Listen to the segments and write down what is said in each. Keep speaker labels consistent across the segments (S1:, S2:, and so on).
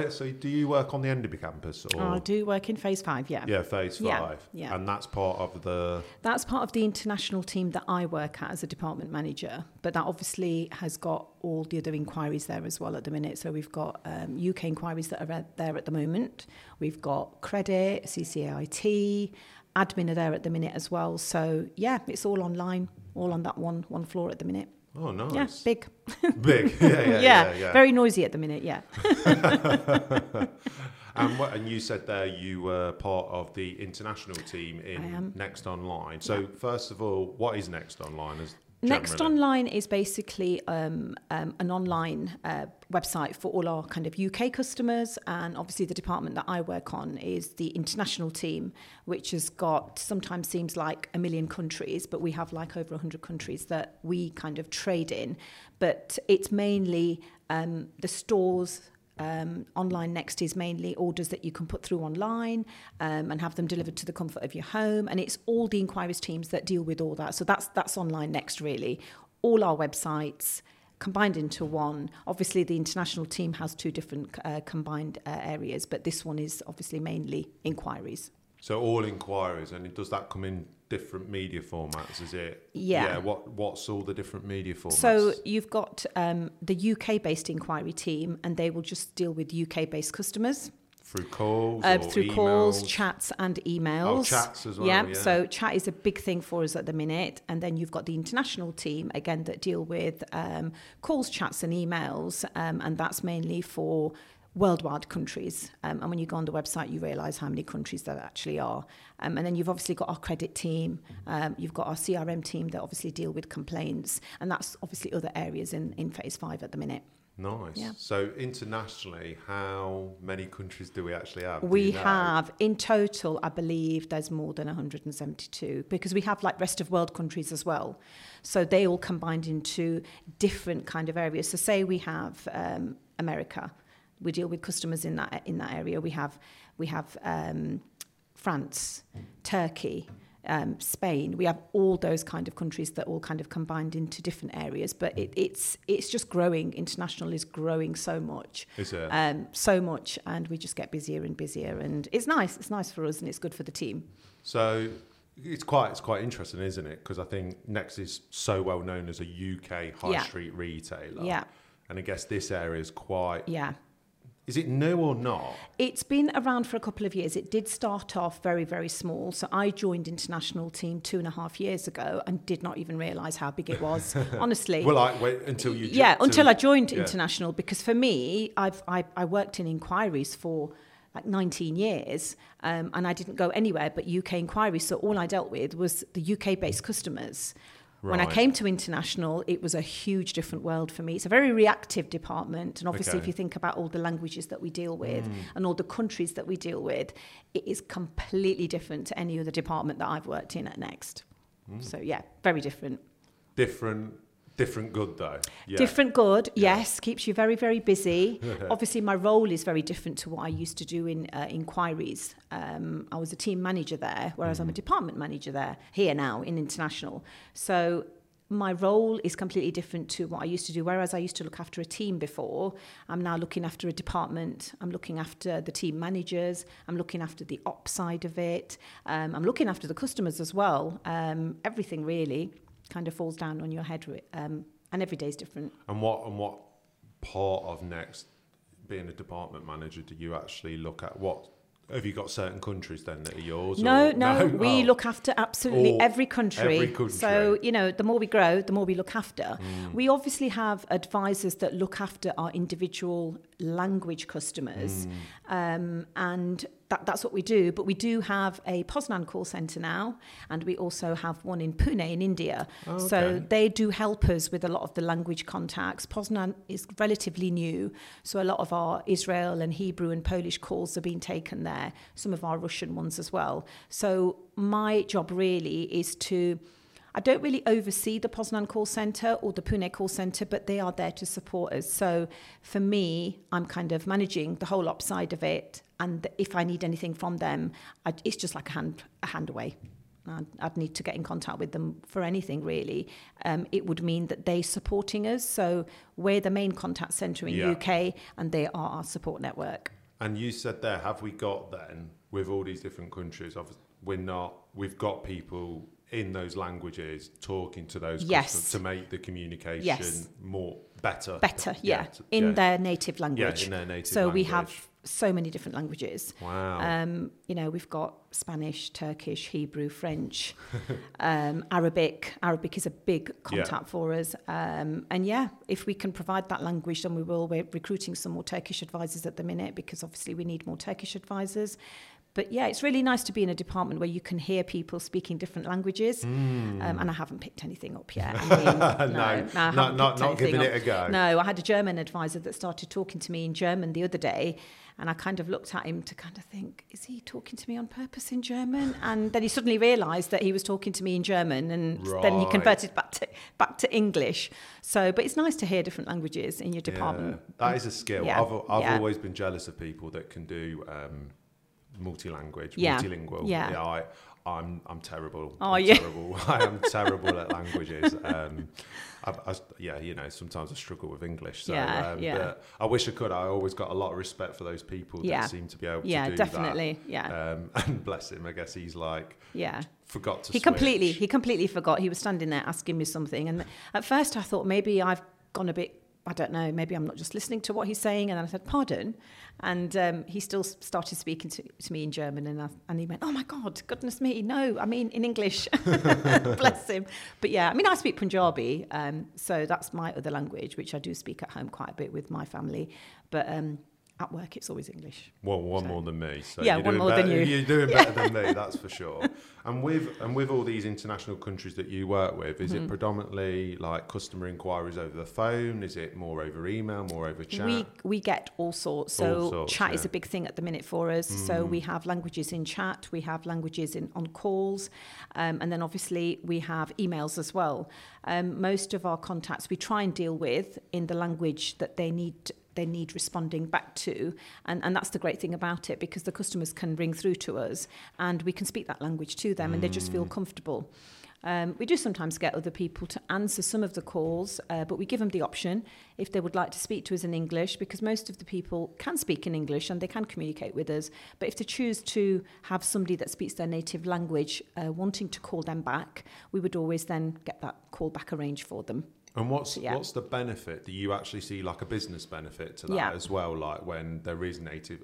S1: Where, so do you work on the Enderby campus or
S2: I do work in phase five, yeah.
S1: yeah, phase five?
S2: yeah. yeah.
S1: And that's part of the
S2: That's part of the international team that I work at as a department manager, but that obviously has got all the other inquiries there as well at the minute. So we've got um, UK inquiries that are there at the moment. We've got credit, CCAIT, admin are there at the minute as well. So yeah, it's all online, all on that one one floor at the minute.
S1: Oh nice
S2: Yeah, big.
S1: big yeah yeah yeah, yeah.
S2: very noisy at the minute. Yeah.
S1: And, what, and you said there you were part of the international team in. Next Online. So first of all, what is Next Online? As
S2: Next
S1: generally?
S2: Online is basically um, um, an online uh, website for all our kind of UK customers, and obviously the department that I work on is the international team, which has got sometimes seems like a million countries, but we have like over 100 countries that we kind of trade in. But it's mainly um, the stores um, online next is mainly orders that you can put through online um, and have them delivered to the comfort of your home. And it's all the inquiries teams that deal with all that. So that's that's online next really. All our websites combined into one. Obviously the international team has two different uh, combined uh, areas but this one is obviously mainly inquiries.
S1: So all inquiries, and does that come in different media formats? Is it?
S2: Yeah.
S1: Yeah. What What's all the different media formats?
S2: So you've got um, the UK-based inquiry team, and they will just deal with UK-based customers.
S1: through calls,
S2: Uh, through calls, chats, and emails.
S1: Oh, chats as well,
S2: Yeah,
S1: yeah.
S2: so chat is a big thing for us at the minute. And then you've got the international team, again, that deal with um, calls, chats, and emails. Um, and that's mainly for worldwide countries. Um, and when you go on the website, you realise how many countries there actually are. Um, and then you've obviously got our credit team, um, you've got our CRM team that obviously deal with complaints. And that's obviously other areas in, in phase five at the minute.
S1: Nice.
S2: Yeah.
S1: So internationally, how many countries do we actually have?
S2: We
S1: you know?
S2: have, in total, I believe there's more than 172 because we have like rest of world countries as well. So they all combined into different kind of areas. So say we have um, America, we deal with customers in that in that area. We have we have um, France, Turkey. Um, Spain, we have all those kind of countries that all kind of combined into different areas, but it, it's it's just growing. International is growing so much
S1: Is it?
S2: um, so much, and we just get busier and busier, and it's nice. It's nice for us, and it's good for the team.
S1: So it's quite it's quite interesting, isn't it? Because I think Next is so well known as a UK high
S2: Yeah.
S1: street retailer.
S2: Yeah.
S1: And I guess this area is quite.
S2: Yeah,
S1: Is it new or not?
S2: it's been around for a couple of years. It did start off very, very small. So I joined international team two and a half years ago, and did not even realise how big it was. honestly,
S1: Well, I wait until you.
S2: yeah, until I joined
S1: yeah.
S2: international because for me, I've I, I worked in inquiries for like 19 years, um, and I didn't go anywhere but UK inquiries. So all I dealt with was the UK based customers. When I came to international, it was a huge different world for me. It's a very reactive department, and obviously, if you think about all the languages that we deal with mm. and all the countries that we deal with, it is completely different to any other department that I've worked in at Next. Mm. So yeah, very different.
S1: Different, different good though. Yeah.
S2: Different good,
S1: Yeah.
S2: yes, keeps you very, very busy. Obviously, my role is very different to what I used to do in uh, inquiries. Um, I was a team manager there, whereas I'm a department manager there, here now in international. So my role is completely different to what I used to do. Whereas I used to look after a team before, I'm now looking after a department. I'm looking after the team managers. I'm looking after the ops side of it. Um, I'm looking after the customers as well. Um, everything really kind of falls down on your head. Um, and every day is different.
S1: And what and what part of Next, being a department manager, do you actually look at? What have you got certain countries then that are yours?
S2: No,
S1: or-
S2: no, we
S1: Oh.
S2: look after absolutely every country.
S1: every country. Mm.
S2: So, you know, the more we grow, the more we look after. We obviously have advisors that look after our individual language customers.
S1: Mm.
S2: Um, and that, that's what we do. But we do have a Poznan call center now, and we also have one in Pune in India.
S1: Oh,
S2: So they do help us with a lot of the language contacts. Poznan is relatively new, so a lot of our Israel and Hebrew and Polish calls are being taken there, some of our Russian ones as well. So my job really is to I don't really oversee the Poznan call center or the Pune call center, but they are there to support us. So for me, I'm kind of managing the whole ops side of it, and if I need anything from them, I, it's just like a hand a hand away. I'd, I'd need to get in contact with them for anything really, um, it would mean that they're supporting us. So we're the main contact centre in
S1: Yeah.
S2: UK, and they are our support network.
S1: And you said there, have we got then with all these different countries? We're not. We've got people in those languages talking to those
S2: Yes.
S1: to make the communication
S2: Yes.
S1: more better.
S2: Better, yeah,
S1: t-
S2: in
S1: yeah.
S2: their native language.
S1: yeah,
S2: language.
S1: in their native
S2: so we have so many different languages.
S1: Wow.
S2: Um, you know, we've got Spanish, Turkish, Hebrew, French, um, Arabic. Arabic is a big contact for us. Um, and yeah, if we can provide that language, then we will. We're recruiting some more Turkish advisors at the minute because obviously we need more Turkish advisors. But yeah, it's really nice to be in a department where you can hear people speaking different languages. Um, and I haven't picked anything up yet. I mean, no.
S1: No,
S2: I
S1: not- not- not giving
S2: up.
S1: it a go.
S2: No, I had a German advisor that started talking to me in German the other day, and I kind of looked at him to kind of think, is he talking to me on purpose in German? And then he suddenly realised that he was talking to me in German, and then he converted back to back to English. So, but it's nice to hear different languages in your department.
S1: Yeah, that is a skill.
S2: Yeah,
S1: I've, I've
S2: yeah.
S1: always been jealous of people that can do um, multi-language,
S2: Yeah,
S1: multilingual.
S2: yeah.
S1: I, I'm, I'm terrible.
S2: Oh,
S1: I'm
S2: yeah.
S1: terrible. I am terrible at languages. Um, I, I, yeah, you know, sometimes I struggle with English. So,
S2: Yeah,
S1: um,
S2: yeah.
S1: But I wish I could. I always got a lot of respect for those people that
S2: Yeah.
S1: seem to be able
S2: Yeah,
S1: to do
S2: definitely.
S1: that.
S2: Yeah, definitely.
S1: Um, and bless him, I guess he's like
S2: yeah.
S1: forgot to.
S2: He completely he completely forgot. He was standing there asking me something, and at first I thought maybe I've gone a bit. I don't know. Maybe I'm not just listening to what he's saying. And then I said, "Pardon," and um, he still started speaking to, to me in German, and I, and he went, "Oh my God, goodness me, no! I mean in English." Bless him. But yeah, I mean I speak Punjabi, um, so that's my other language, which I do speak at home quite a bit with my family. But um, at work, it's always English.
S1: Well, one
S2: So-
S1: more than me. So
S2: Yeah, one
S1: doing
S2: more than you.
S1: You're doing better than me, that's for sure. And with and with all these international countries that you work with, is
S2: Mm-hmm.
S1: it predominantly like customer inquiries over the phone? Is it more over email, more over chat?
S2: We we get all sorts. So
S1: All sorts,
S2: chat is
S1: yeah. Mm.
S2: a big thing at the minute for us. So we have languages in chat, we have languages in on calls, um, and then obviously we have emails as well. Um, most of our contacts we try and deal with in the language that they need they need responding back to and, and that's the great thing about it because the customers can ring through to us and we can speak that language to them and they just
S1: Mm.
S2: feel comfortable um, we do sometimes get other people to answer some of the calls, uh, but we give them the option if they would like to speak to us in English, because most of the people can speak in English and they can communicate with us. But if they choose to have somebody that speaks their native language uh, wanting to call them back, we would always then get that call back arranged for them.
S1: And what's
S2: yeah.
S1: what's the benefit? Do you actually see like a business benefit to that
S2: Yeah.
S1: as well? Like when there is native,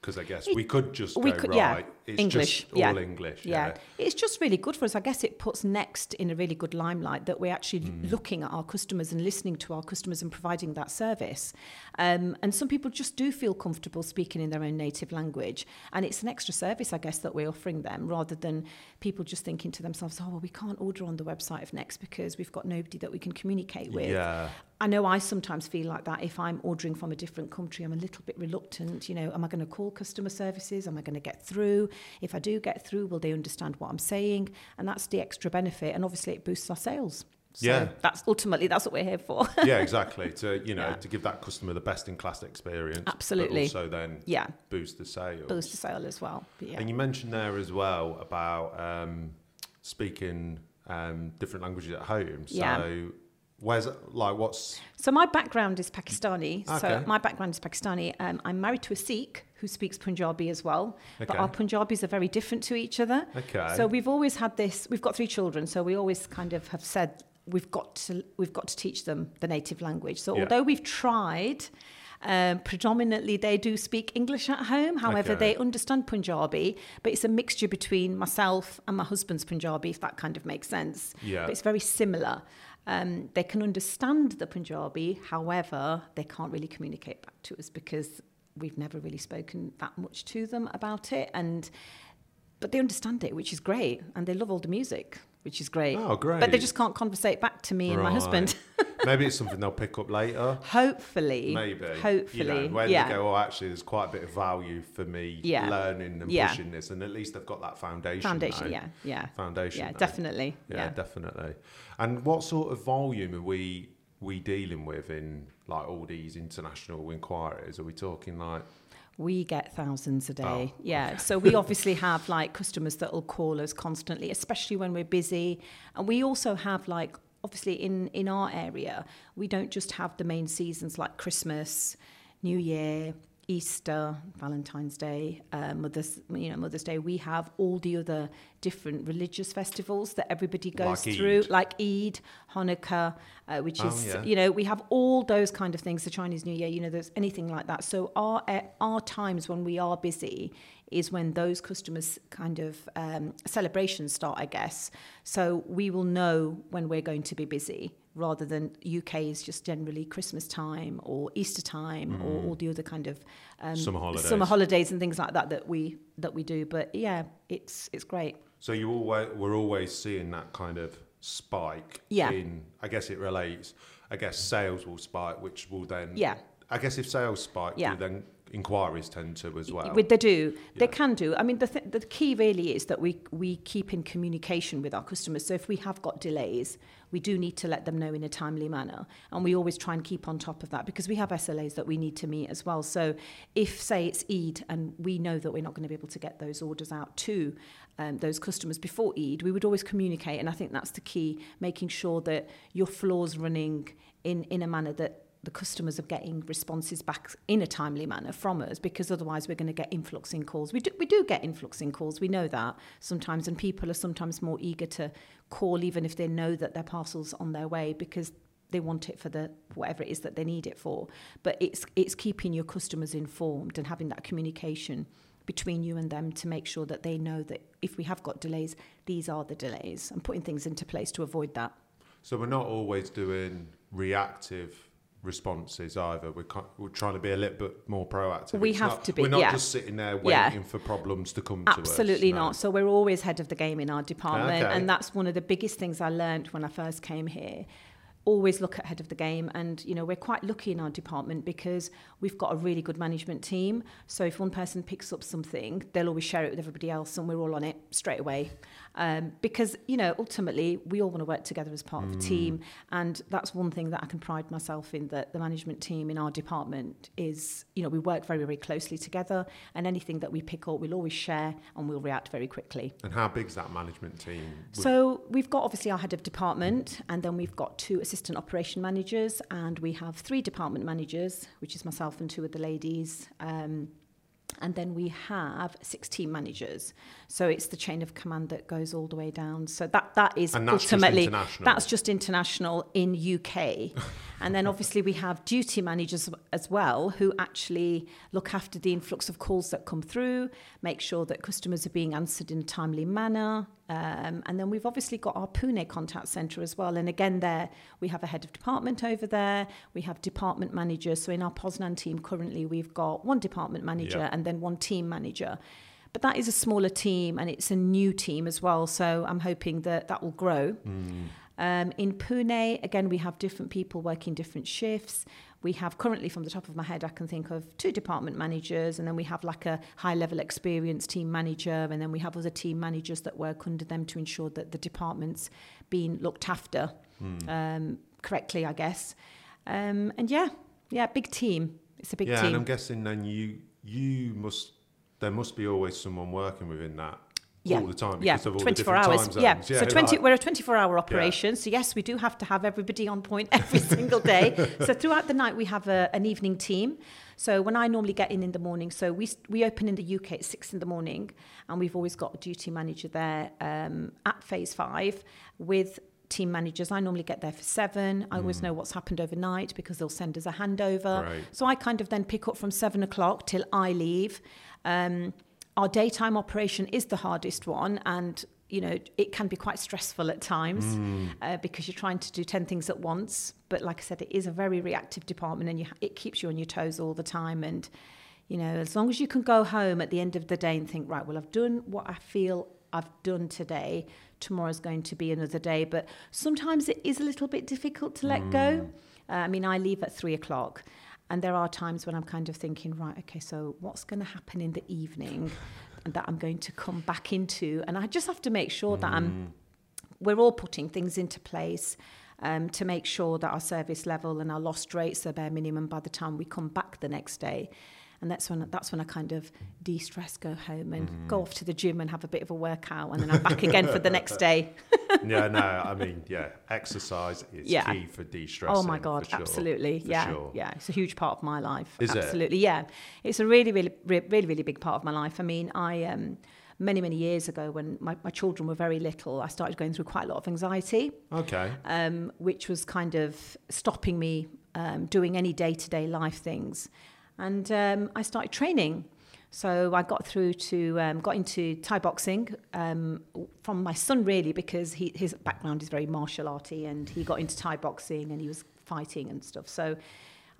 S1: because I guess
S2: It-
S1: we could just
S2: we
S1: go
S2: could-
S1: right.
S2: yeah,
S1: It's
S2: English, yeah,
S1: all English.
S2: Yeah.
S1: Yeah.
S2: it's just really good for us. I guess it puts Next in a really good limelight that we're actually
S1: Hmm.
S2: looking at our customers and listening to our customers and providing that service. Um, and some people just do feel comfortable speaking in their own native language. And it's an extra service, I guess, that we're offering them rather than people just thinking to themselves, oh, well, we can't order on the website of Next because we've got nobody that we can communicate with.
S1: Yeah.
S2: I know I sometimes feel like that if I'm ordering from a different country, I'm a little bit reluctant. You know, am I going to call customer services? Am I going to get through? If I do get through, will they understand what I'm saying? And that's the extra benefit. And obviously, it boosts our sales. So
S1: Yeah.
S2: that's ultimately that's what we're here for.
S1: yeah, exactly. To you know,
S2: Yeah.
S1: to give that customer the best in class experience.
S2: Absolutely.
S1: Also then
S2: yeah,
S1: boost the sale.
S2: boost the sale as well. Yeah.
S1: And you mentioned there as well about um, speaking um, different languages at home. So
S2: Yeah.
S1: where's like what's
S2: So my background is Pakistani.
S1: Okay.
S2: So my background is Pakistani. Um, I'm married to a Sikh who speaks Punjabi as well. But our Punjabis are very different to each other.
S1: okay?
S2: So we've always had this. We've got three children, so we always kind of have said we've got to we've got to teach them the native language. So
S1: Yeah.
S2: although we've tried. Um, predominantly, they do speak English at home. However,
S1: Okay.
S2: they understand Punjabi, but it's a mixture between myself and my husband's Punjabi, if that kind of makes sense.
S1: yeah,
S2: But it's very similar. Um, they can understand the Punjabi, however, they can't really communicate back to us because we've never really spoken that much to them about it. And but they understand it, which is great, and they love all the music, which is great.
S1: oh great.
S2: But they just can't conversate back to me and my husband.
S1: Maybe it's something they'll pick up later.
S2: Hopefully,
S1: Maybe.
S2: hopefully,
S1: You know, when
S2: yeah.
S1: they go, oh, actually, there's quite a bit of value for me
S2: Yeah.
S1: learning and
S2: Yeah.
S1: pushing this, and at least they've got that foundation.
S2: Foundation,
S1: now.
S2: yeah, yeah,
S1: Foundation.
S2: yeah,
S1: now.
S2: definitely,
S1: Yeah,
S2: yeah.
S1: definitely. And what sort of volume are we we dealing with in like all these international inquiries? Are we talking like
S2: We get thousands a day.
S1: Oh,
S2: yeah. So we obviously have like customers that will call us constantly, especially when we're busy. And we also have like obviously in in our area, we don't just have the main seasons like Christmas, New Year, Easter, Valentine's Day, uh, Mother's you know Mother's Day. We have all the other different religious festivals that everybody goes
S1: Like
S2: through,
S1: Eid.
S2: like Eid, Hanukkah, uh, which
S1: Oh,
S2: is
S1: yeah.
S2: you know we have all those kind of things. The Chinese New Year, you know, there's anything like that. So our uh, our times when we are busy is when those customers kind of um, celebrations start, I guess. So we will know when we're going to be busy rather than UK is just generally Christmas time or Easter time or all the other kind of um,
S1: Summer holidays.
S2: summer holidays and things like that that we that we do. But yeah, it's it's great.
S1: So you always we're always seeing that kind of spike.
S2: Yeah.
S1: In I guess it relates. I guess sales will spike, which will then.
S2: Yeah.
S1: I guess if sales spike,
S2: Yeah.
S1: then inquiries tend to as well.
S2: They do, they can do. I mean, the th- the key really is that we we keep in communication with our customers. So if we have got delays, we do need to let them know in a timely manner, and we always try and keep on top of that because we have SLAs that we need to meet as well. So if say it's Eid and we know that we're not going to be able to get those orders out to um, those customers before Eid, we would always communicate, and I think that's the key, making sure that your floor's running in in a manner that the customers are getting responses back in a timely manner from us because otherwise we're going to get influxing calls. We do, we do get influxing calls, we know that sometimes, and people are sometimes more eager to call even if they know that their parcel's on their way because they want it for the whatever it is that they need it for. But it's it's keeping your customers informed and having that communication between you and them to make sure that they know that if we have got delays, these are the delays and putting things into place to avoid that.
S1: So we're not always doing reactive responses either. We're, we're trying to be a little bit more proactive.
S2: We
S1: It's
S2: have
S1: not-
S2: to be,
S1: We're not
S2: yeah.
S1: just sitting there
S2: Yeah.
S1: waiting for problems to come to us.
S2: Absolutely
S1: no.
S2: not. So we're always head of the game in our department,
S1: Okay.
S2: and that's one of the biggest things I learned when I first came here. Always look ahead of the game, and you know we're quite lucky in our department because we've got a really good management team. So if one person picks up something, they'll always share it with everybody else, and we're all on it straight away. Um, because you know ultimately we all want to work together as part of a team, and that's one thing that I can pride myself in. That the management team in our department is you know we work very very closely together, and anything that we pick up, we'll always share and we'll react very quickly.
S1: And how big is that management team?
S2: So we've got obviously our head of department, and then we've got two assistant operation managers, and we have three department managers, which is myself and two of the ladies. Um, and then we have 16 managers. So it's the chain of command that goes all the way down. So that that is
S1: that's just
S2: ultimately
S1: international?
S2: that's just international in UK. and then obviously we have duty managers as well who actually look after the influx of calls that come through, make sure that customers are being answered in a timely manner. Um, and then we've obviously got our Pune contact centre as well. And again, there we have a head of department over there. We have department managers. So in our Poznan team currently, we've got one department manager
S1: Yeah.
S2: and then one team manager. But that is a smaller team and it's a new team as well. So I'm hoping that that will grow. Um, in Pune, again, we have different people working different shifts. We have currently, from the top of my head, I can think of two department managers, and then we have like a high level experience team manager, and then we have other team managers that work under them to ensure that the department's being looked after um, correctly, I guess. Um, and yeah, yeah, big team. It's a big
S1: yeah, and I'm guessing then you you must there must be always someone working within that
S2: Yeah.
S1: all the time
S2: Yeah,
S1: of all
S2: 24
S1: the different
S2: hours. Yeah.
S1: zones.
S2: so 20,
S1: like-
S2: we're a 24 hour operation. So, yes, we do have to have everybody on point every single day. so, throughout the night, we have a, an evening team. So, when I normally get in in the morning, so we, we open in the UK at six in the morning, and we've always got a duty manager there um, at phase five with team managers. I normally get there for seven. I always know what's happened overnight because they'll send us a handover.
S1: Right.
S2: So I kind of then pick up from seven o'clock till I leave. Um, our daytime operation is the hardest one, and you know it can be quite stressful at times uh, because you're trying to do ten things at once. But like I said, it is a very reactive department, and you, it keeps you on your toes all the time. And you know, as long as you can go home at the end of the day and think, right, well, I've done what I feel I've done today. Tomorrow's going to be another day, but sometimes it is a little bit difficult to let go. Uh, I mean, I leave at three o'clock. And there are times when I'm kind of thinking, right, okay, so what's going to happen in the evening that I'm going to come back into? And I just have to make sure that I'm, we're all putting things into place um, to make sure that our service level and our lost rates are bare minimum by the time we come back the next day. And that's when that's when I kind of de-stress, go home, and
S1: Mm-hmm.
S2: go off to the gym and have a bit of a workout, and then I'm back again for the next day.
S1: yeah, no, I mean, yeah, exercise is
S2: Yeah.
S1: key for de-stressing.
S2: Oh my god,
S1: sure,
S2: absolutely, yeah,
S1: sure.
S2: yeah. It's a huge part of my life.
S1: Is it?
S2: absolutely, yeah. It's a really, really, really, really big part of my life. I mean, I um, many, many years ago when my, my children were very little, I started going through quite a lot of anxiety.
S1: Okay.
S2: um, which was kind of stopping me um, doing any day to day life things. And um, I started training. So I got through to, um, got into Thai boxing um, from my son, really, because he, his background is very martial arty and he got into Thai boxing and he was fighting and stuff. So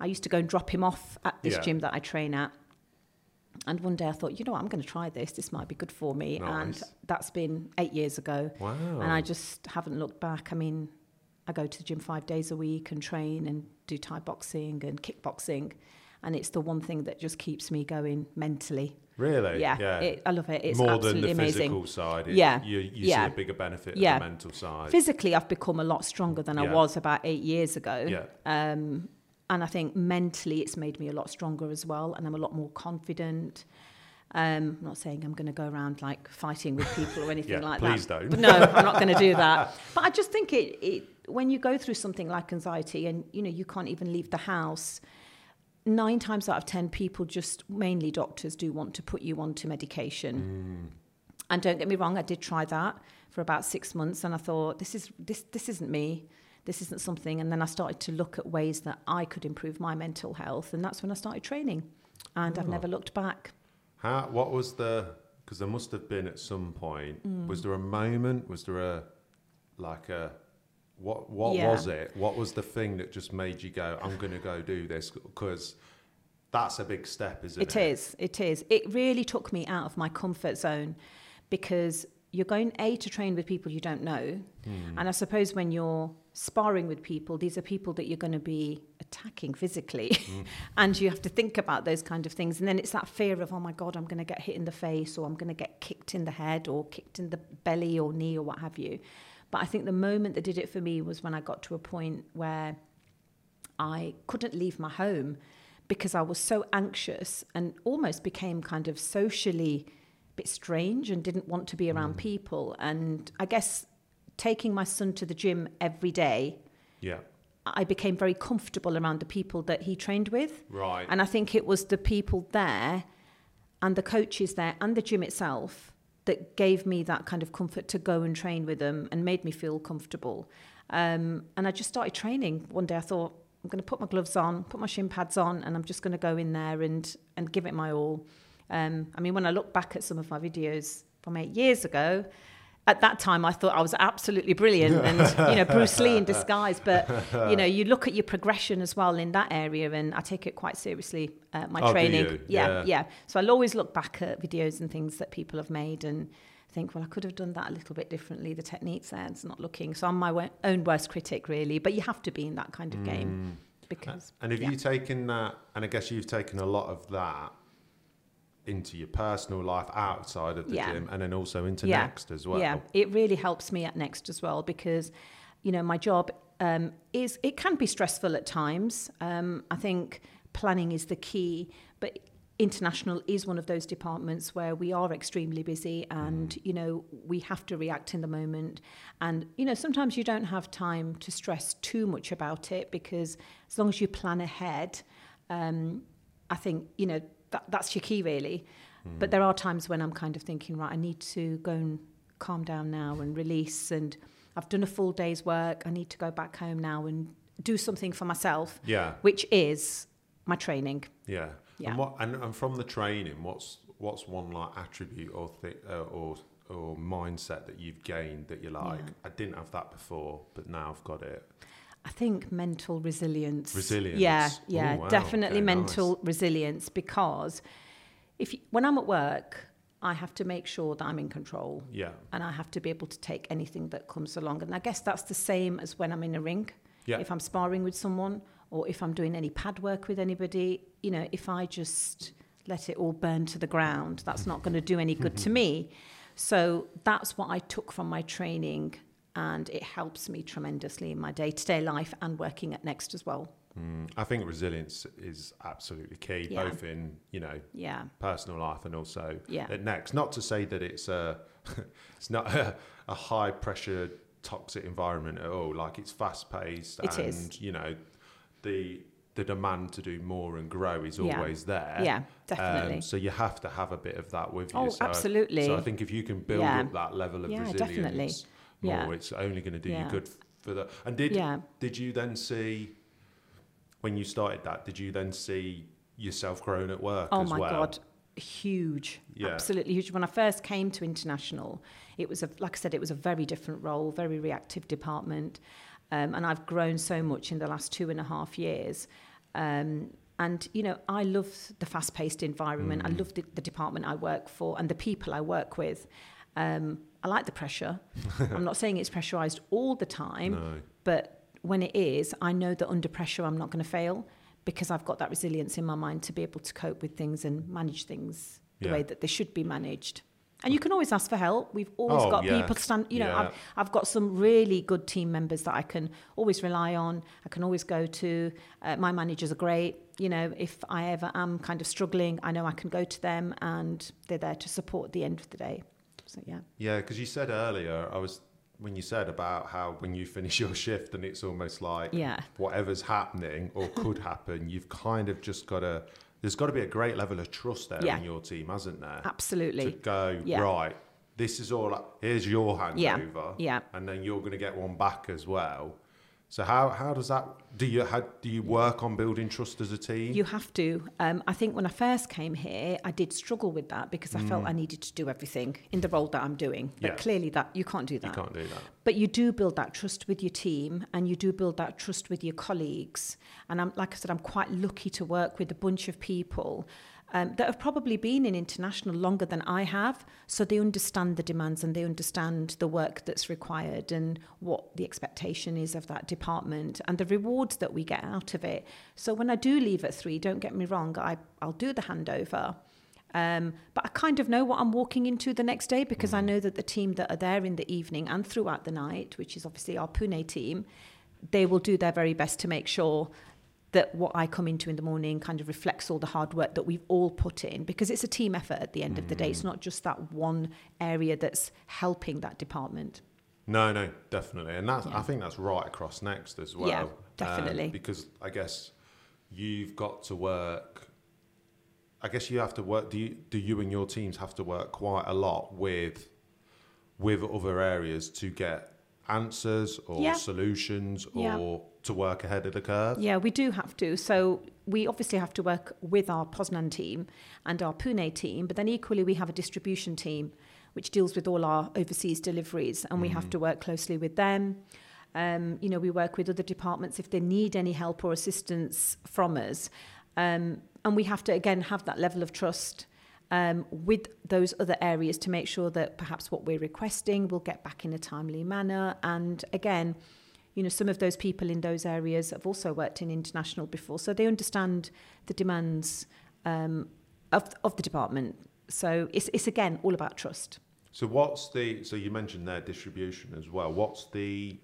S2: I used to go and drop him off at this
S1: Yeah.
S2: gym that I train at. And one day I thought, you know what, I'm going to try this. This might be good for me. And that's been eight years ago
S1: Wow.
S2: and I just haven't looked back. I mean, I go to the gym five days a week and train and do Thai boxing and kickboxing, and it's the one thing that just keeps me going mentally.
S1: really?
S2: yeah,
S1: Yeah.
S2: It, I love it. It's
S1: More than the
S2: amazing.
S1: physical side. It,
S2: Yeah,
S1: You, you
S2: yeah.
S1: see a bigger benefit
S2: Yeah.
S1: of the mental side.
S2: Physically, I've become a lot stronger than I was about eight years ago.
S1: yeah.
S2: Um, and I think mentally, it's made me a lot stronger as well, and I'm a lot more confident. Um, I'm not saying I'm going to go around like fighting with people or anything
S1: Yeah,
S2: like
S1: please
S2: that.
S1: don't.
S2: But no, I'm not going to do that. But I just think it, it when you go through something like anxiety and you know you can't even leave the house. Nine times out of ten, people just mainly doctors do want to put you onto medication. And don't get me wrong, I did try that for about six months, and I thought this is this this isn't me. This isn't something. And then I started to look at ways that I could improve my mental health, and that's when I started training. And I've
S1: Oh.
S2: never looked back.
S1: How? What was the? Because there must have been at some point.
S2: Mm.
S1: Was there a moment? Was there a like a what? What
S2: Yeah.
S1: was it? What was the thing that just made you go? I'm going to go do this because that's a big step, isn't it?
S2: It is. It is. It really took me out of my comfort zone because you're going a to train with people you don't know,
S1: Hmm.
S2: and I suppose when you're sparring with people, these are people that you're going to be attacking physically,
S1: Hmm.
S2: and you have to think about those kind of things. And then it's that fear of, oh my god, I'm going to get hit in the face, or I'm going to get kicked in the head, or kicked in the belly or knee, or what have you. But I think the moment that did it for me was when I got to a point where I couldn't leave my home because I was so anxious and almost became kind of socially a bit strange and didn't want to be around mm. people. And I guess taking my son to the gym every day,
S1: Yeah.
S2: I became very comfortable around the people that he trained with.
S1: Right.
S2: And I think it was the people there and the coaches there and the gym itself that gave me that kind of comfort to go and train with them and made me feel comfortable. Um, and I just started training. One day I thought, I'm going to put my gloves on, put my shin pads on, and I'm just going to go in there and, and give it my all. Um, I mean, when I look back at some of my videos from eight years ago, at that time I thought I was absolutely brilliant and you know Bruce Lee in disguise but you know you look at your progression as well in that area and I take it quite seriously uh, my
S1: Oh,
S2: training yeah
S1: Yeah.
S2: yeah so I'll always look back at videos and things that people have made and think well I could have done that a little bit differently the techniques there it's not looking so I'm my own worst critic really but you have to be in that kind of game because
S1: And have
S2: yeah.
S1: you taken that? And I guess you've taken a lot of that into your personal life outside of the
S2: Yeah.
S1: gym, and then also into
S2: Yeah.
S1: next as well.
S2: Yeah, it really helps me at Next as well because, you know, my job um, is it can be stressful at times. Um, I think planning is the key, but international is one of those departments where we are extremely busy and you know we have to react in the moment and you know sometimes you don't have time to stress too much about it because as long as you plan ahead um, i think you know that, that's your key really but there are times when i'm kind of thinking right i need to go and calm down now and release and i've done a full day's work i need to go back home now and do something for myself
S1: Yeah.
S2: which is my training
S1: Yeah.
S2: Yeah.
S1: And what and, and from the training, what's what's one like attribute or th- uh, or or mindset that you've gained that you're like,
S2: Yeah.
S1: I didn't have that before, but now I've got it.
S2: I think mental resilience.
S1: Resilience.
S2: Yeah, yeah,
S1: wow.
S2: definitely
S1: Okay,
S2: mental resilience because if you, when I'm at work, I have to make sure that I'm in control
S1: Yeah.
S2: and I have to be able to take anything that comes along. And I guess that's the same as when I'm in a ring.
S1: Yeah.
S2: If I'm sparring with someone or if I'm doing any pad work with anybody, you know, if I just let it all burn to the ground, that's not going to do any good to me. So that's what I took from my training and it helps me tremendously in my day-to-day life and working at Next as well.
S1: Mm, I think resilience is absolutely key,
S2: Yeah.
S1: both in you know
S2: Yeah.
S1: personal life and also
S2: Yeah.
S1: at next. Not to say that it's a it's not a, a high pressure toxic environment at all. Like it's fast paced
S2: It
S1: and
S2: is.
S1: you know the the demand to do more and grow is
S2: Yeah.
S1: always there.
S2: Yeah, definitely.
S1: Um, so you have to have a bit of that with you.
S2: Oh,
S1: so,
S2: absolutely.
S1: So I think if you can build
S2: Yeah.
S1: up that level of
S2: Yeah,
S1: resilience
S2: definitely.
S1: More,
S2: Yeah.
S1: it's only going to do
S2: Yeah.
S1: you good for that. And did
S2: Yeah.
S1: did you then see when you started that? Did you then see yourself growing at work
S2: Oh my
S1: well?
S2: God, huge,
S1: Yeah.
S2: absolutely huge. When I first came to international, it was a, like I said, it was a very different role, very reactive department, um, and I've grown so much in the last two and a half years. Um, and you know, I love the fast-paced environment. I
S1: Mm.
S2: love the, the department I work for and the people I work with. Um, I like the pressure. I'm not saying it's pressurized all the time,
S1: No.
S2: but when it is, I know that under pressure I'm not going to fail because I've got that resilience in my mind to be able to cope with things and manage things the
S1: Yeah.
S2: way that they should be managed. And you can always ask for help. We've always
S1: Oh,
S2: got
S1: yeah.
S2: people stand. You know,
S1: Yeah.
S2: I've, I've got some really good team members that I can always rely on. I can always go to. Uh, my managers are great. You know, if I ever am kind of struggling, I know I can go to them, and they're there to support at the end of the day. So yeah,
S1: Yeah, because you said earlier, I was when you said about how when you finish your shift and it's almost like
S2: yeah,
S1: whatever's happening or could happen, you've kind of just got to. There's got to be a great level of trust there
S2: Yeah.
S1: in your team, hasn't there?
S2: absolutely.
S1: To go
S2: Yeah.
S1: right. This is all. Here's your
S2: Yeah.
S1: handover,
S2: Yeah.
S1: and then you're going to get one back as well. So how how does that? Do you how, do you work on building trust as a team?
S2: You have to. Um, I think when I first came here, I did struggle with that because I felt I needed to do everything in the role that I'm doing. But
S1: Mm. Yeah.
S2: clearly, that you can't do that.
S1: You can't do that.
S2: But you do build that trust with your team, and you do build that trust with your colleagues. And I'm like I said, I'm quite lucky to work with a bunch of people. Um, that have probably been in international longer than I have, so they understand the demands and they understand the work that's required and what the expectation is of that department and the rewards that we get out of it. So when I do leave at three, don't get me wrong, I, I'll do the handover. Um, but I kind of know what I'm walking into the next day because I know that the team that are there in the evening and throughout the night, which is obviously our Pune team, they will do their very best to make sure that what I come into in the morning kind of reflects all the hard work that we've all put in because it's a team effort at the end of the day. It's not just that one area that's helping that department.
S1: No, no, definitely, and that's I think that's right across next as well.
S2: Yeah,
S1: um,
S2: definitely.
S1: because I guess you've got to work. I guess you have to work. Do you, do you and your teams have to work quite a lot with with other areas to get answers or
S2: Yeah.
S1: solutions
S2: Yeah.
S1: or to work ahead of the curve?
S2: Yeah, we do have to. So we obviously have to work with our Poznan team and our Pune team, but then equally we have a distribution team which deals with all our overseas deliveries, and we have to work closely with them. Um, you know, we work with other departments if they need any help or assistance from us, um, and we have to again have that level of trust. Um, with those other areas to make sure that perhaps what we're requesting will get back in a timely manner. And again, you know, some of those people in those areas have also worked in international before, so they understand the demands um, of of the department. So it's it's again all about trust.
S1: So what's the? So you mentioned their distribution as well. What's the?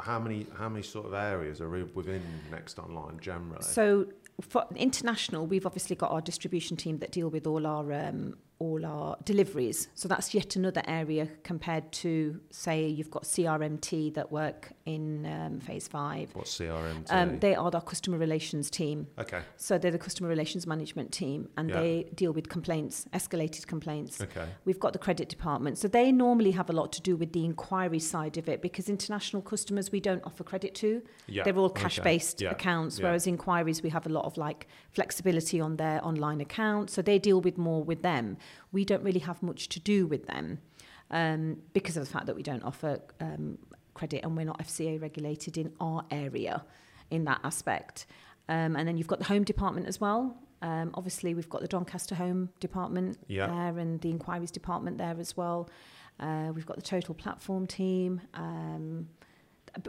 S1: How many? How many sort of areas are within Next Online generally?
S2: So for international, we've obviously got our distribution team that deal with all our um, all our deliveries. So that's yet another area compared to say you've got CRMT that work in um, phase five.
S1: What's CRM?
S2: Um, they are our customer relations team.
S1: okay.
S2: So they're the customer relations management team, and
S1: Yeah.
S2: they deal with complaints, escalated complaints.
S1: Okay.
S2: We've got the credit department. So they normally have a lot to do with the inquiry side of it because international customers we don't offer credit to.
S1: Yeah.
S2: They're all cash based
S1: Yeah.
S2: accounts,
S1: Yeah.
S2: whereas inquiries we have a lot of like flexibility on their online account. So they deal with more with them. We don't really have much to do with them um, because of the fact that we don't offer um, credit and we're not FCA regulated in our area in that aspect. Um, and then you've got the home department as well. Um, obviously, we've got the Doncaster Home Department
S1: Yeah.
S2: there and the inquiries department there as well. Uh, we've got the total platform team. Um,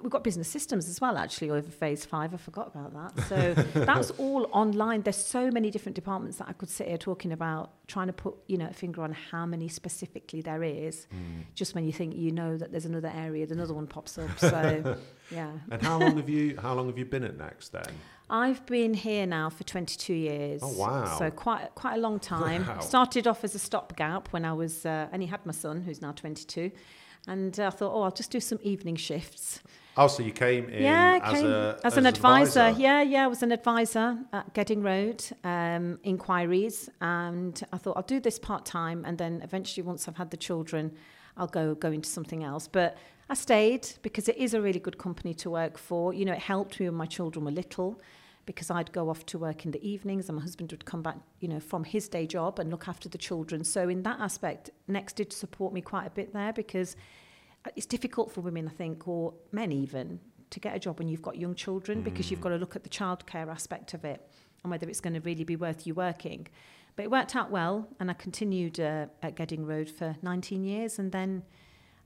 S2: we've got business systems as well, actually, over phase five. I forgot about that. So that's all online. There's so many different departments that I could sit here talking about, trying to put, you know, a finger on how many specifically there is.
S1: Mm.
S2: Just when you think you know that there's another area, another one pops up. So, yeah.
S1: And how long have you how long have you been at Next then?
S2: I've been here now for 22 years.
S1: Oh, wow.
S2: So quite quite a long time.
S1: Wow.
S2: Started off as a stopgap when I was uh, he had my son, who's now 22, and I thought, oh, I'll just do some evening shifts.
S1: Oh, so you came in
S2: yeah,
S1: as,
S2: came
S1: a,
S2: as, an advisor.
S1: advisor.
S2: Yeah, yeah, I was an advisor at Gedding Road um, inquiries, and I thought I'll do this part time, and then eventually, once I've had the children, I'll go go into something else. But I stayed because it is a really good company to work for. You know, it helped me when my children were little. Because I'd go off to work in the evenings, and my husband would come back, you know, from his day job and look after the children. So in that aspect, Next did support me quite a bit there because it's difficult for women, I think, or men even, to get a job when you've got young children because you've got to look at the childcare aspect of it and whether it's going to really be worth you working. But it worked out well, and I continued uh, at Gedding Road for 19 years, and then,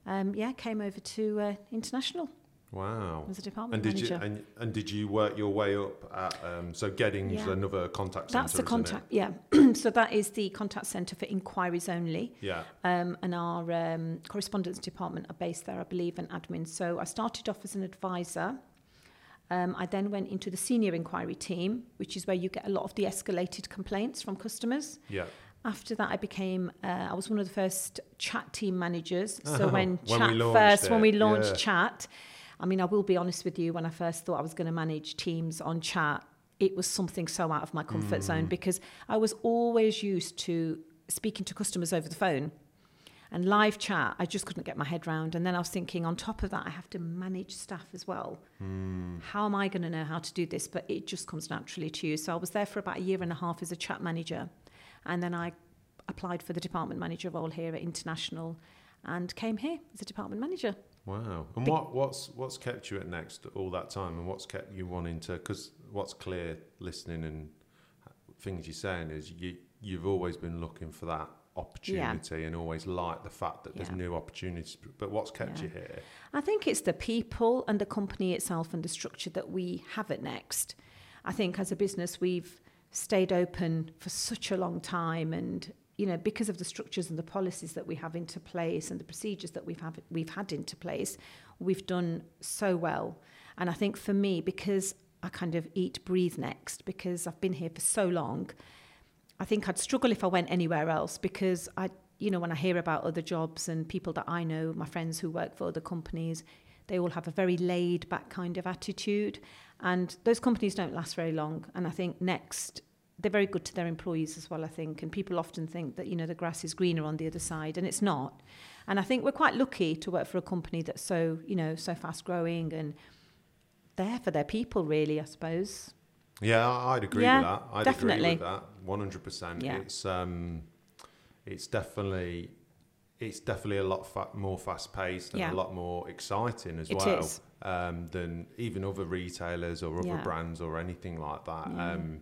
S2: um, yeah, came over to uh, International
S1: Wow.
S2: as a department
S1: And did
S2: manager.
S1: you and, and did you work your way up at um, so Gedding's
S2: Yeah.
S1: another contact centre?
S2: That's the contact, yeah. so that is the contact centre for inquiries only.
S1: Yeah.
S2: um, and our um, correspondence department are based there, I believe, and admin. So I started off as an advisor. Um, I then went into the senior inquiry team, which is where you get a lot of the escalated complaints from customers.
S1: Yeah.
S2: After that, I became, uh, I was one of the first chat team managers. So
S1: Oh,
S2: when,
S1: when
S2: chat first, when we launched
S1: yeah.
S2: chat, I mean, I will be honest with you, when I first thought I was going to manage teams on chat, it was something so out of my comfort zone
S1: Mm.
S2: because I was always used to speaking to customers over the phone and live chat. I just couldn't get my head round. And then I was thinking, on top of that, I have to manage staff as well.
S1: Hmm.
S2: How am I going to know how to do this? But it just comes naturally to you. So I was there for about a year and a half as a chat manager. And then I applied for the department manager role here at International and came here as a department manager.
S1: Wow. And
S2: Be-
S1: what what's what's kept you at Next all that time, and what's kept you wanting to? Because what's clear, listening and things you're saying is you you've always been looking for that opportunity and always liked the fact that there's new opportunities. But what's kept
S2: Yeah.
S1: you here?
S2: I think it's the people and the company itself and the structure that we have at Next. I think as a business, we've stayed open for such a long time and you know because of the structures and the policies that we have into place and the procedures that we've have we've had into place we've done so well and i think for me because i kind of eat breathe next because i've been here for so long I think I'd struggle if I went anywhere else because I, you know, when I hear about other jobs and people that I know, my friends who work for other companies, they all have a very laid back kind of attitude. And those companies don't last very long. And I think next, they're very good to their employees as well, I think. And people often think that, you know, the grass is greener on the other side, and it's not. And I think we're quite lucky to work for a company that's so, you know, so fast growing and there for their people, really, I suppose.
S1: Yeah, I'd agree
S2: Yeah,
S1: with that. I'd
S2: definitely.
S1: agree with that. One hundred percent.
S2: Yeah.
S1: It's um, it's definitely, it's definitely a lot fa- more fast paced and
S2: Yeah.
S1: a lot more exciting as
S2: It
S1: well. Um, than even other retailers or other
S2: Yeah.
S1: brands or anything like that. Um,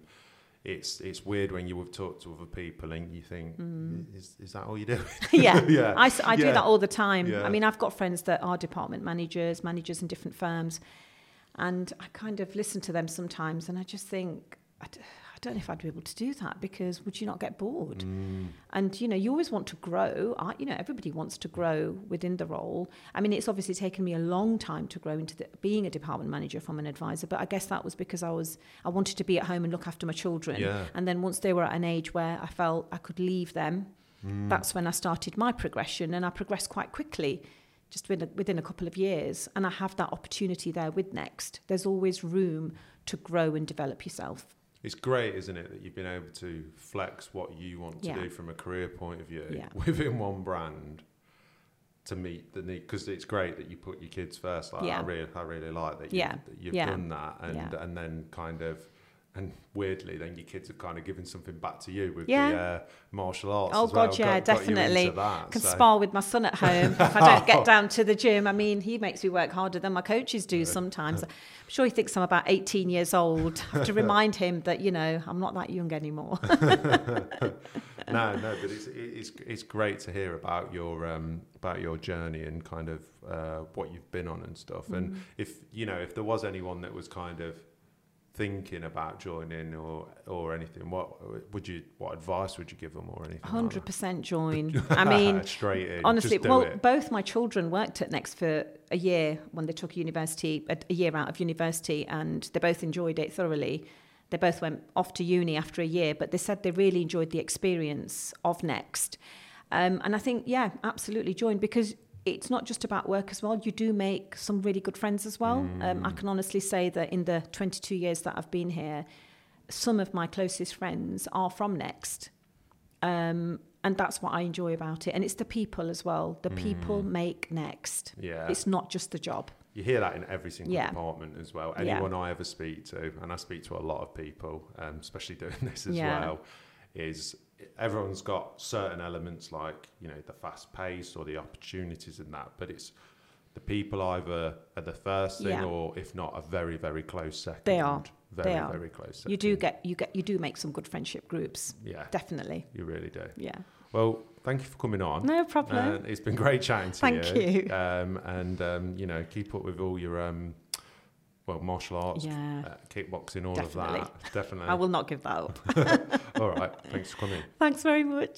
S1: it's it's weird when you have talked to other people and you think,
S2: Mm.
S1: is is that all you do?
S2: yeah,
S1: Yeah.
S2: I, I do
S1: Yeah.
S2: that all the time.
S1: Yeah.
S2: I mean, I've got friends that are department managers, managers in different firms, and I kind of listen to them sometimes, and I just think, I, d- I don't know if I'd be able to do that because would you not get bored?
S1: Mm.
S2: And you know, you always want to grow. I, you know, everybody wants to grow within the role. I mean, it's obviously taken me a long time to grow into the, being a department manager from an advisor, but I guess that was because I was I wanted to be at home and look after my children.
S1: Yeah.
S2: And then once they were at an age where I felt I could leave them,
S1: Mm.
S2: that's when I started my progression, and I progressed quite quickly. Just within a, within a couple of years, and I have that opportunity there with Next. There's always room to grow and develop yourself.
S1: It's great, isn't it, that you've been able to flex what you want to
S2: Yeah.
S1: do from a career point of view
S2: Yeah.
S1: within one brand to meet the need. Because it's great that you put your kids first. Like, I really, I really like that. You've, that you've
S2: Yeah.
S1: done that, and
S2: Yeah.
S1: and then kind of and weirdly, then your kids are kind of giving something back to you with
S2: Yeah.
S1: the uh, martial arts.
S2: Oh
S1: as well.
S2: God, yeah,
S1: Got- got
S2: definitely.
S1: into that,
S2: Can
S1: so-
S2: spar with my son at home if I don't get down to the gym. I mean, he makes me work harder than my coaches do sometimes. I'm sure he thinks I'm about 18 years old. I have to remind him that you know I'm not that young anymore.
S1: no, no, but it's it's it's great to hear about your um about your journey and kind of uh, what you've been on and stuff. And
S2: Mm.
S1: if you know if there was anyone that was kind of thinking about joining or or anything, what would you what advice would you give them or anything?
S2: Hundred
S1: that?
S2: percent join. I mean,
S1: straight in.
S2: honestly, well,
S1: it.
S2: both my children worked at Next for a year when they took university, a, a year out of university, and they both enjoyed it thoroughly. They both went off to uni after a year, but they said they really enjoyed the experience of Next. Um, and I think, yeah, absolutely join because it's not just about work as well. You do make some really good friends as well. Um, I can honestly say that in the 22 years that I've been here, some of my closest friends are from Next. Um, and that's what I enjoy about it. And it's the people as well. The people make Next.
S1: Yeah.
S2: It's not just the job.
S1: You hear that in every single
S2: Yeah.
S1: department as well.
S2: Yeah.
S1: Anyone I ever speak to, and I speak to a lot of people, um, especially doing this as
S2: Yeah.
S1: well, is everyone's got certain elements like you know the fast pace or the opportunities in that, but it's the people either are the first thing
S2: Yeah.
S1: or if not a very very close second.
S2: They are.
S1: very
S2: They are.
S1: very close. Second.
S2: You do get you get you do make some good friendship groups.
S1: yeah,
S2: Definitely.
S1: you really do.
S2: Yeah.
S1: Well, thank you for coming on.
S2: No problem.
S1: Uh, it's been great chatting to
S2: Thank
S1: you.
S2: you.
S1: Um, and um, you know, keep up with all your um, well, martial arts,
S2: Yeah.
S1: uh, kickboxing, all
S2: Definitely.
S1: of that. Definitely.
S2: I will not give that up.
S1: all right. Thanks for coming.
S2: Thanks very much.